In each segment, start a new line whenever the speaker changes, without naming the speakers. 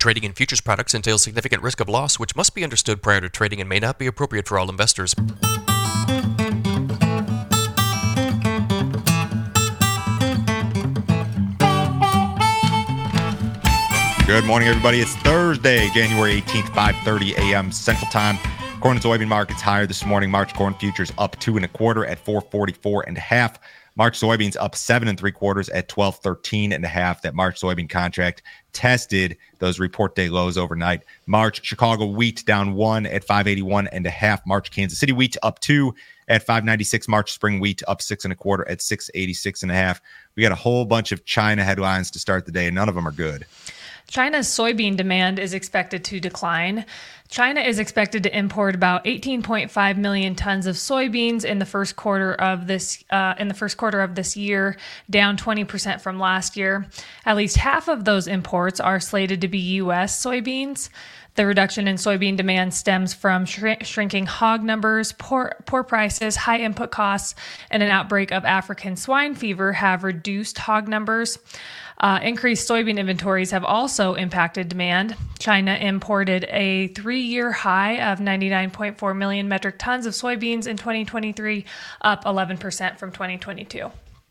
Trading in futures products entails significant risk of loss, which must be understood prior to trading and may not be appropriate for all investors.
Good morning, everybody. It's Thursday, January 18th, 5:30 a.m. Central Time. Corn and soybean markets higher this morning. March corn futures up two and a quarter at 444 and a half. March soybeans up seven and three quarters at 1213 and a half. That March soybean contract tested those report day lows overnight. March Chicago wheat down one at 581 and a half. March Kansas City wheat up two at 596. March spring wheat up six and a quarter at 686 and a half. We got a whole bunch of China headlines to start the day, and none of them are good.
China's soybean demand is expected to decline. China is expected to import about 18.5 million tons of soybeans in the first quarter of this uh, in the first quarter of this year, down 20% from last year. At least half of those imports are slated to be U.S. soybeans. The reduction in soybean demand stems from shrinking hog numbers, poor, poor prices, high input costs, and an outbreak of African swine fever have reduced hog numbers. Uh, increased soybean inventories have also impacted demand. China imported a three year high of 99.4 million metric tons of soybeans in 2023, up 11% from 2022.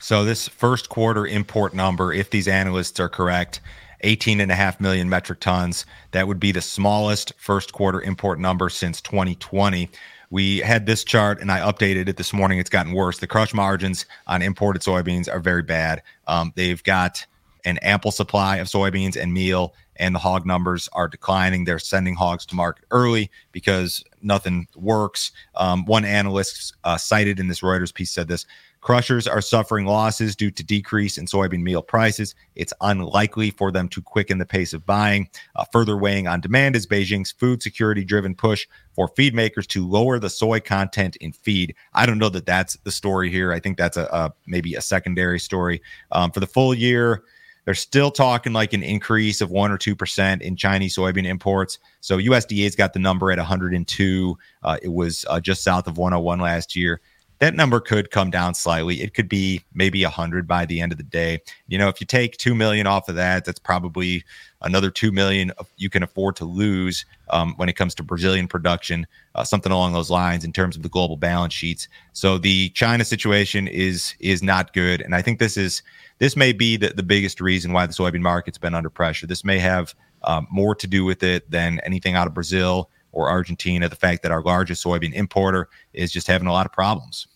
So, this first quarter import number, if these analysts are correct, 18 and a half million metric tons. That would be the smallest first quarter import number since 2020. We had this chart and I updated it this morning. It's gotten worse. The crush margins on imported soybeans are very bad. Um, they've got an ample supply of soybeans and meal, and the hog numbers are declining. They're sending hogs to market early because nothing works. Um, one analyst uh, cited in this Reuters piece said this Crushers are suffering losses due to decrease in soybean meal prices. It's unlikely for them to quicken the pace of buying. Uh, further weighing on demand is Beijing's food security driven push for feed makers to lower the soy content in feed. I don't know that that's the story here. I think that's a, a maybe a secondary story. Um, for the full year, they're still talking like an increase of one or two percent in Chinese soybean imports. So USDA's got the number at 102. Uh, it was uh, just south of 101 last year that number could come down slightly. It could be maybe 100 by the end of the day. You know, if you take 2 million off of that, that's probably another 2 million you can afford to lose um, when it comes to Brazilian production, uh, something along those lines in terms of the global balance sheets. So the China situation is is not good, and I think this is this may be the, the biggest reason why the soybean market's been under pressure. This may have um, more to do with it than anything out of Brazil or Argentina, the fact that our largest soybean importer is just having a lot of problems.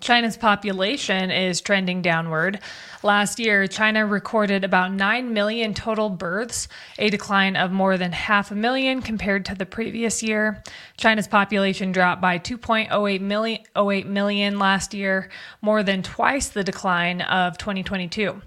China's population is trending downward. Last year, China recorded about 9 million total births, a decline of more than half a million compared to the previous year. China's population dropped by 2.08 million, 08 million last year, more than twice the decline of 2022.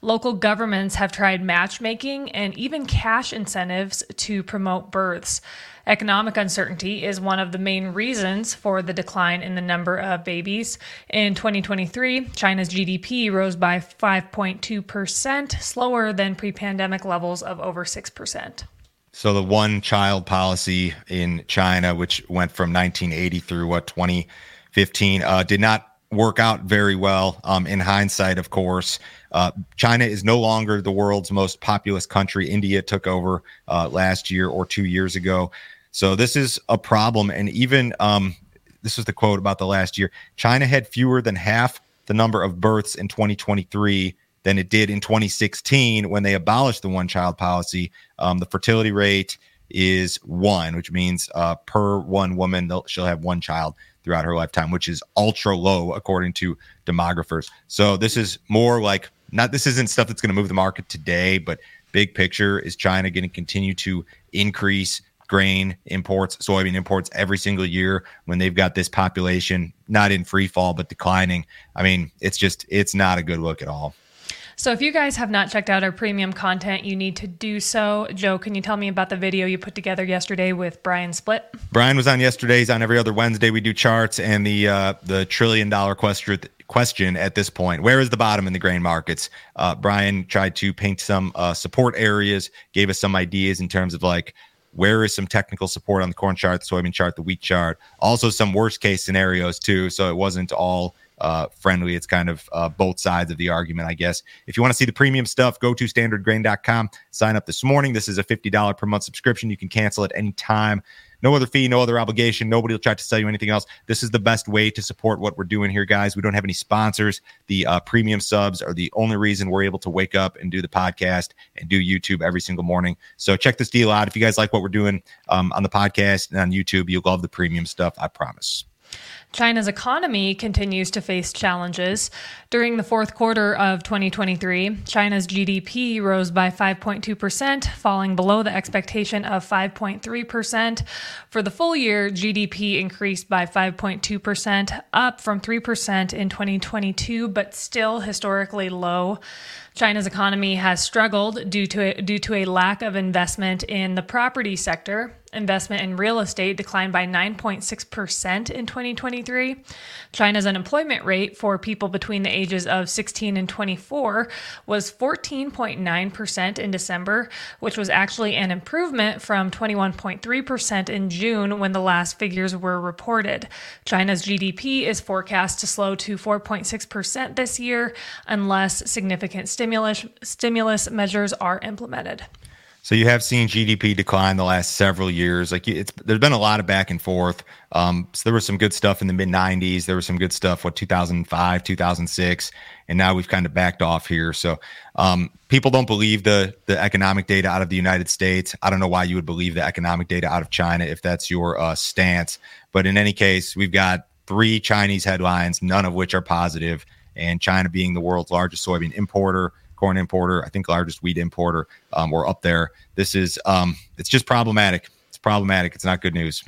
Local governments have tried matchmaking and even cash incentives to promote births. Economic uncertainty is one of the main reasons for the decline in the number of babies. In 2023, China's GDP rose by 5.2%, slower than pre pandemic levels of over 6%.
So the one child policy in China, which went from 1980 through what 2015, uh, did not work out very well. Um, in hindsight, of course, uh, China is no longer the world's most populous country. India took over uh, last year or two years ago. So this is a problem. And even um, this was the quote about the last year China had fewer than half the number of births in 2023 than it did in 2016 when they abolished the one child policy. Um, the fertility rate is one, which means uh, per one woman, she'll have one child throughout her lifetime, which is ultra low according to demographers. So this is more like not this isn't stuff that's going to move the market today, but big picture is China going to continue to increase grain imports, soybean imports every single year when they've got this population not in free fall but declining. I mean, it's just it's not a good look at all.
So if you guys have not checked out our premium content, you need to do so. Joe, can you tell me about the video you put together yesterday with Brian Split?
Brian was on yesterday's on every other Wednesday we do charts and the uh, the trillion dollar question question at this point. Where is the bottom in the grain markets? Uh, Brian tried to paint some uh, support areas, gave us some ideas in terms of like where is some technical support on the corn chart, the soybean chart, the wheat chart, also some worst case scenarios too. So it wasn't all uh, friendly. It's kind of uh, both sides of the argument, I guess. If you want to see the premium stuff, go to standardgrain.com. Sign up this morning. This is a $50 per month subscription. You can cancel at any time. No other fee, no other obligation. Nobody will try to sell you anything else. This is the best way to support what we're doing here, guys. We don't have any sponsors. The uh, premium subs are the only reason we're able to wake up and do the podcast and do YouTube every single morning. So check this deal out. If you guys like what we're doing um, on the podcast and on YouTube, you'll love the premium stuff. I promise.
China's economy continues to face challenges. During the fourth quarter of 2023, China's GDP rose by 5.2%, falling below the expectation of 5.3%. For the full year, GDP increased by 5.2%, up from 3% in 2022, but still historically low. China's economy has struggled due to a, due to a lack of investment in the property sector. Investment in real estate declined by 9.6% in 2023. China's unemployment rate for people between the ages of 16 and 24 was 14.9% in December, which was actually an improvement from 21.3% in June when the last figures were reported. China's GDP is forecast to slow to 4.6% this year unless significant stimulus stimulus measures are implemented.
So you have seen GDP decline the last several years. Like it's there's been a lot of back and forth. Um, so there was some good stuff in the mid 90s. There was some good stuff what 2005, 2006, and now we've kind of backed off here. So um, people don't believe the the economic data out of the United States. I don't know why you would believe the economic data out of China if that's your uh, stance. But in any case, we've got three Chinese headlines, none of which are positive, and China being the world's largest soybean importer corn importer, I think largest wheat importer. Um, we're up there. This is um, it's just problematic. It's problematic. It's not good news.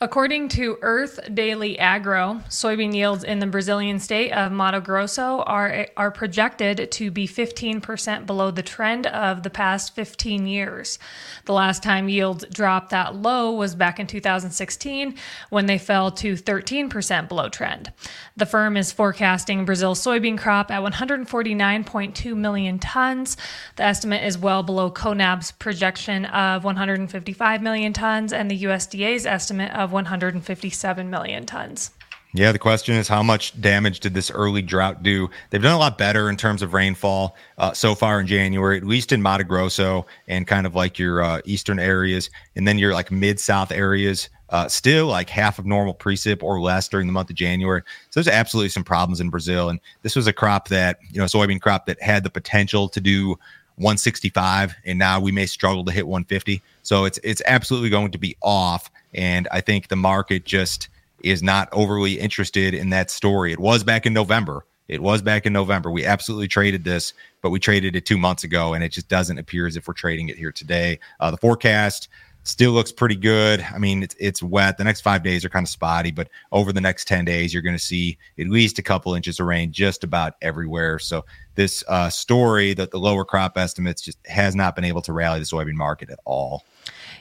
According to Earth Daily Agro, soybean yields in the Brazilian state of Mato Grosso are, are projected to be 15% below the trend of the past 15 years. The last time yields dropped that low was back in 2016 when they fell to 13% below trend. The firm is forecasting Brazil's soybean crop at 149.2 million tons. The estimate is well below CONAB's projection of 155 million tons and the USDA's estimate of 157 million tons.
Yeah, the question is how much damage did this early drought do? They've done a lot better in terms of rainfall uh, so far in January, at least in Mato Grosso and kind of like your uh, eastern areas, and then your like mid south areas. Uh, still like half of normal precip or less during the month of January. So there's absolutely some problems in Brazil, and this was a crop that you know soybean crop that had the potential to do 165, and now we may struggle to hit 150. So it's it's absolutely going to be off, and I think the market just is not overly interested in that story. It was back in November. It was back in November. We absolutely traded this, but we traded it two months ago, and it just doesn't appear as if we're trading it here today. Uh, the forecast still looks pretty good. I mean, it's it's wet. The next five days are kind of spotty, but over the next ten days, you're going to see at least a couple inches of rain just about everywhere. So this uh, story that the lower crop estimates just has not been able to rally the soybean market at all.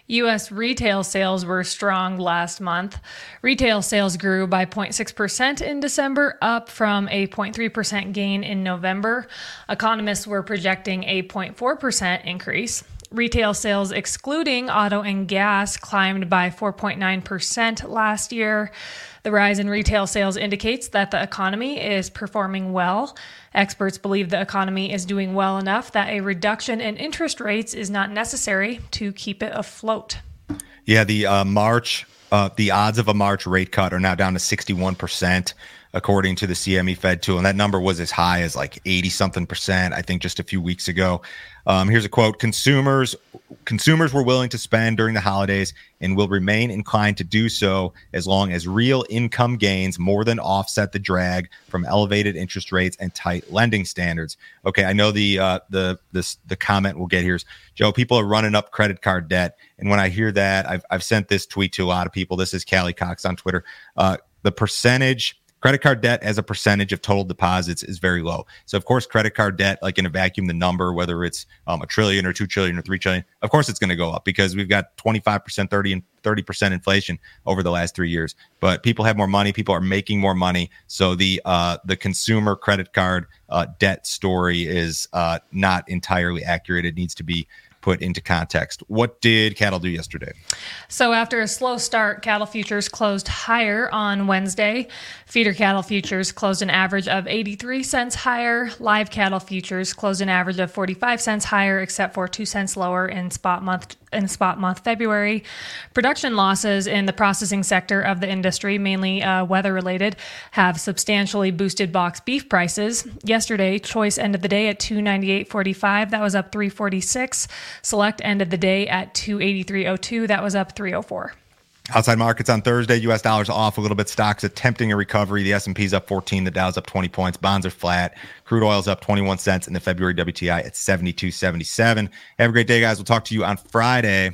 U.S. retail sales were strong last month. Retail sales grew by 0.6% in December, up from a 0.3% gain in November. Economists were projecting a 0.4% increase. Retail sales, excluding auto and gas, climbed by 4.9% last year. The rise in retail sales indicates that the economy is performing well. Experts believe the economy is doing well enough that a reduction in interest rates is not necessary to keep it afloat.
Yeah, the uh, March, uh, the odds of a March rate cut are now down to 61% according to the CME Fed tool. And that number was as high as like 80 something percent, I think, just a few weeks ago. Um, here's a quote consumers consumers were willing to spend during the holidays and will remain inclined to do so as long as real income gains more than offset the drag from elevated interest rates and tight lending standards. Okay, I know the uh, the this the comment we'll get here is Joe. People are running up credit card debt, and when I hear that, I've I've sent this tweet to a lot of people. This is Callie Cox on Twitter. Uh, the percentage credit card debt as a percentage of total deposits is very low. So of course, credit card debt, like in a vacuum, the number, whether it's um, a trillion or two trillion or three trillion, of course it's going to go up because we've got 25%, 30 and 30% inflation over the last three years. But people have more money. People are making more money. So the, uh, the consumer credit card uh, debt story is uh, not entirely accurate. It needs to be put into context. What did cattle do yesterday?
So, after a slow start, cattle futures closed higher on Wednesday. Feeder cattle futures closed an average of 83 cents higher. Live cattle futures closed an average of 45 cents higher, except for 2 cents lower in spot month in spot month February. Production losses in the processing sector of the industry, mainly uh, weather related, have substantially boosted box beef prices. Yesterday, choice ended the day at 298.45. That was up 346. Select ended the day at 283.02. That was up 304.
Outside markets on Thursday, U.S. dollars off a little bit. Stocks attempting a recovery. The S&P's up 14. The Dow's up 20 points. Bonds are flat. Crude oil's up 21 cents. And the February WTI at 72.77. Have a great day, guys. We'll talk to you on Friday.